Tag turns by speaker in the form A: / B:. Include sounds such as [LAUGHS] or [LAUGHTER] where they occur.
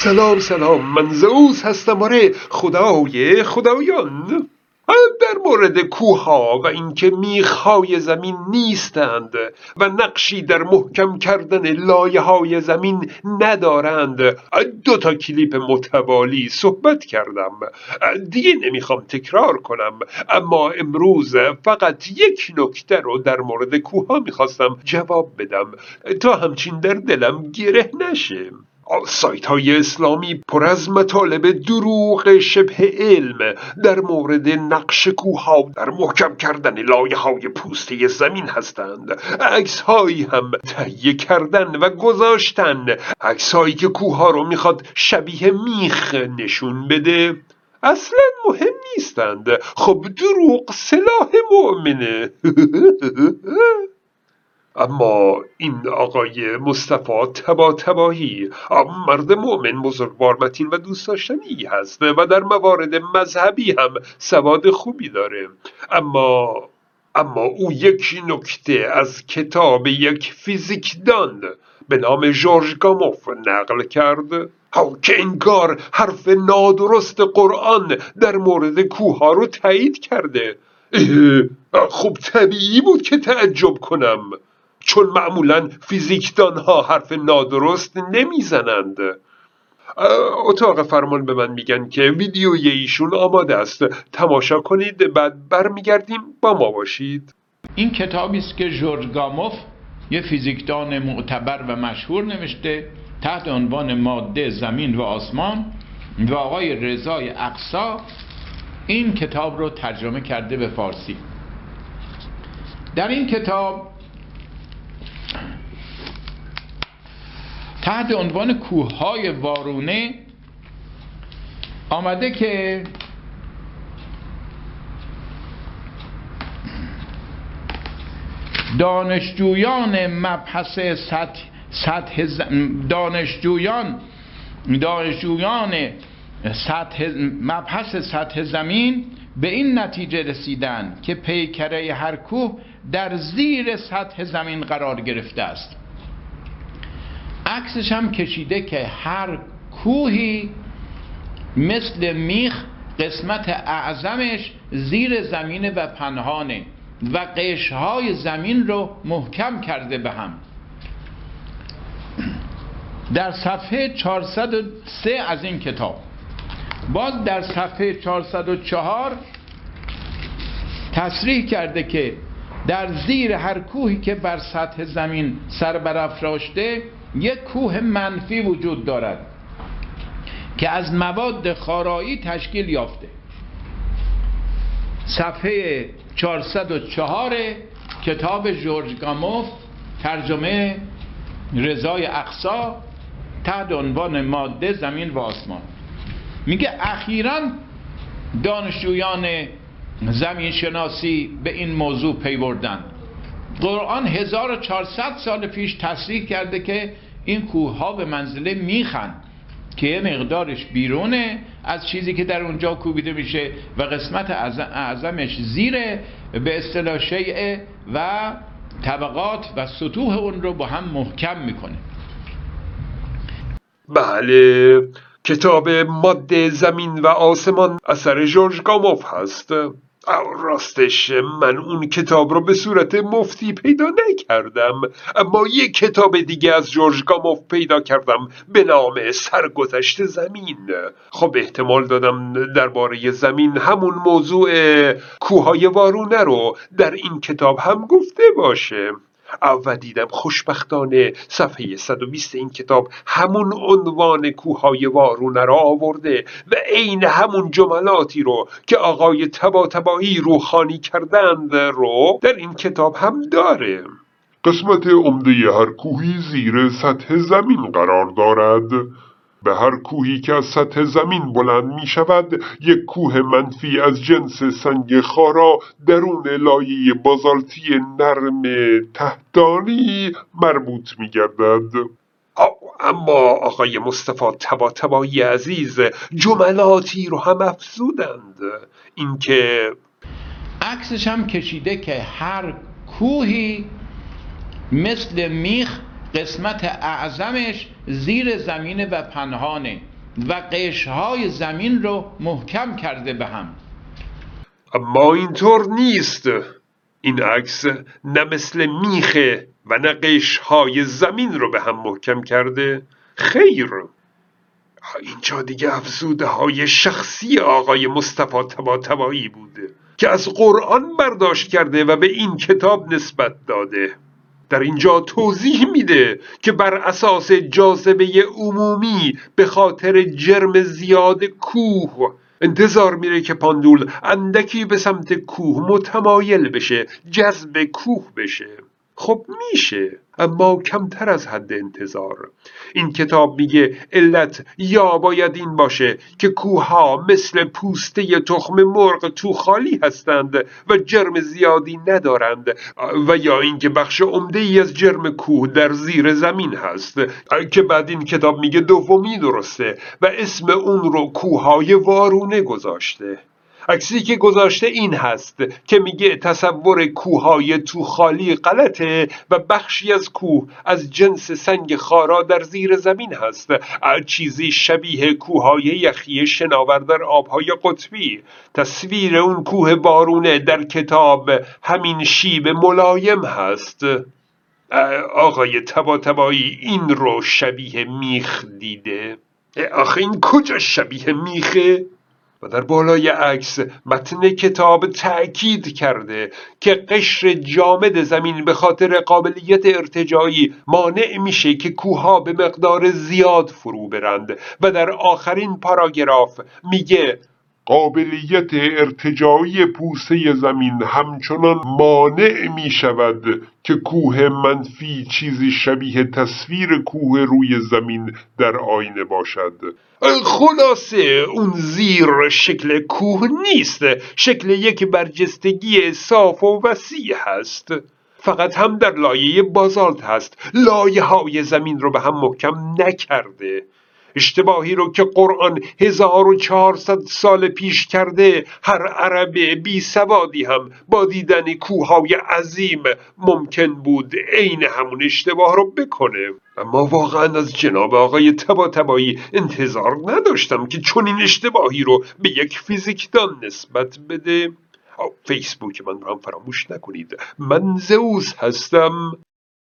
A: سلام سلام. من زئوس هستم. آره خدای خدایان. در مورد کوها و اینکه میخهای زمین نیستند و نقشی در محکم کردن لایه های زمین ندارند. دو تا کلیپ متوالی صحبت کردم. دیگه نمی‌خوام تکرار کنم. اما امروز فقط یک نکته رو در مورد کوها می‌خواستم جواب بدم. تا همچین در دلم گره نشه. سایت های اسلامی پر از مطالب دروغ شبه علم در مورد نقش کوها در محکم کردن لایه های پوسته زمین هستند. عکس هایی هم تهیه کردن و گذاشتن. عکس هایی که کوها رو می‌خواد شبیه میخ نشون بده. اصلا مهم نیستند. خب دروغ سلاح مؤمنه. [LAUGHS] اما این آقای مصطفی تبا تباهی مرد مؤمن بزرگوار متین و دوست داشتنی هست و در موارد مذهبی هم سواد خوبی داره. اما اما او یک نکته از کتاب یک فیزیکدان به نام جورج گاموف نقل کرد. او که انگار حرف نادرست قرآن در مورد کوها رو تایید کرده. خب طبیعی بود که تعجب کنم. چون معمولا فیزیکدان ها حرف نادرست نمی‌زنند. اتاق فرمان به من میگن که ویدیوی ایشون آماده است. تماشا کنید بعد برمیگردیم با ما باشید.
B: این کتابی است که جورج گاموف یه فیزیکدان معتبر و مشهور نوشته تحت عنوان ماده زمین و آسمان و آقای رضای اقصا. این کتاب رو ترجمه کرده به فارسی. در این کتاب تحت عنوان کوههای وارونه آمده که دانشجویان مبحث سطح, سطح دانشجویان دانشجویان سطح مبحث سطح زمین به این نتیجه رسیدن که پیکره هر کوه در زیر سطح زمین قرار گرفته است. عکسش هم کشیده که هر کوهی مثل میخ قسمت اعظمش زیر زمین و پنهانه و قشهای زمین رو محکم کرده به هم. در صفحه 403 از این کتاب. باز در صفحه 404 تصریح کرده که در زیر هر کوهی که بر سطح زمین سر برافراشته یک کوه منفی وجود دارد که از مواد خارایی تشکیل یافته. صفحه 404 کتاب جورج گاموف ترجمه رضای اقصا تحت عنوان ماده زمین و آسمان. میگه اخیرا دانشجویان زمین شناسی به این موضوع پیوردند قرآن 1400 سال پیش تصریح کرده که این کوه ها به منزله میخن که یه مقدارش بیرونه از چیزی که در اونجا کوبیده میشه و قسمت اعظمش زیر به اصطلاح شیعه و طبقات و سطوح اون رو با هم محکم می‌کنه.
A: بله کتاب ماده زمین و آسمان اثر جورج گاموف هست. راستش من اون کتاب رو به صورت مفتی پیدا نکردم اما یک کتاب دیگه از جورج گاموف پیدا کردم به نام سرگذشت زمین. خب احتمال دادم درباره زمین همون موضوع کوههای وارونه رو در این کتاب هم گفته باشه. و دیدم خوشبختانه صفحه 120 این کتاب همون عنوان کوههای وارونه را آورده و عین همون جملاتی رو که آقای تبا تبایی روحانی کردند رو در این کتاب هم داره.
C: قسمت عمده هر کوهی زیر سطح زمین قرار دارد. به هر کوهی که از سطح زمین بلند می شود یک کوه منفی از جنس سنگ خارا درون لایه بازالتی نرم تحتانی مربوط می گردد
A: اما آقای مصطفی تبا تبایی عزیز جملاتی رو هم افزودند. اینکه
B: عکسش هم کشیده که هر کوهی مثل میخ قسمت اعظمش زیر زمینه و پنهانه و قشهای زمین رو محکم کرده به هم.
A: اما اینطور نیست. این عکس نه مثل میخه و نه قشهای زمین رو به هم محکم کرده. خیر. اینجا دیگه افزوده های شخصی آقای مصطفی تبا بوده که از قرآن برداشت کرده و به این کتاب نسبت داده. در اینجا توضیح میده که بر اساس جاذبه عمومی به خاطر جرم زیاد کوه انتظار میره که پاندول اندکی به سمت کوه متمایل بشه جذب کوه بشه. خب میشه. اما کمتر از حد انتظار. این کتاب میگه علت یا باید این باشه که کوها مثل پوسته تخم مرغ تو خالی هستند و جرم زیادی ندارند و یا اینکه بخش عمده ای از جرم کوه در زیر زمین هست. که بعد این کتاب میگه دومی درسته و اسم اون رو کوههای وارونه گذاشته. عکسی که گذاشته این هست که میگه تصور کوههای تو خالی غلطه و بخشی از کوه از جنس سنگ خارا در زیر زمین هست. چیزی شبیه کوههای یخی شناور در آبهای قطبی. تصویر اون کوه بارونه در کتاب همین شیب ملایم هست. آقای تبا تبایی این رو شبیه میخ دیده. آخه این کجا شبیه میخه؟ و در بالای عکس متن کتاب تأکید کرده که قشر جامد زمین به خاطر قابلیت ارتجایی مانع میشه که کوها به مقدار زیاد فرو برند. و در آخرین پاراگراف میگه
C: قابلیت ارتجایی پوسه زمین همچنان مانع می شود که کوه منفی چیزی شبیه تصویر کوه روی زمین در آینه باشد.
A: خلاصه اون زیر شکل کوه نیست. شکل یک برجستگی صاف و وسیع هست. فقط هم در لایه بازالت هست. لایه های زمین رو به هم محکم نکرده. اشتباهی رو که قرآن 1400 سال پیش کرده هر عرب بی سوادی هم با دیدن کوههای عظیم ممکن بود عین همون اشتباه رو بکنه. اما واقعا از جناب آقای تبا تبایی انتظار نداشتم که چون این اشتباهی رو به یک فیزیکدان نسبت بده. فیسبوک من رو هم فراموش نکنید. من زئوس هستم.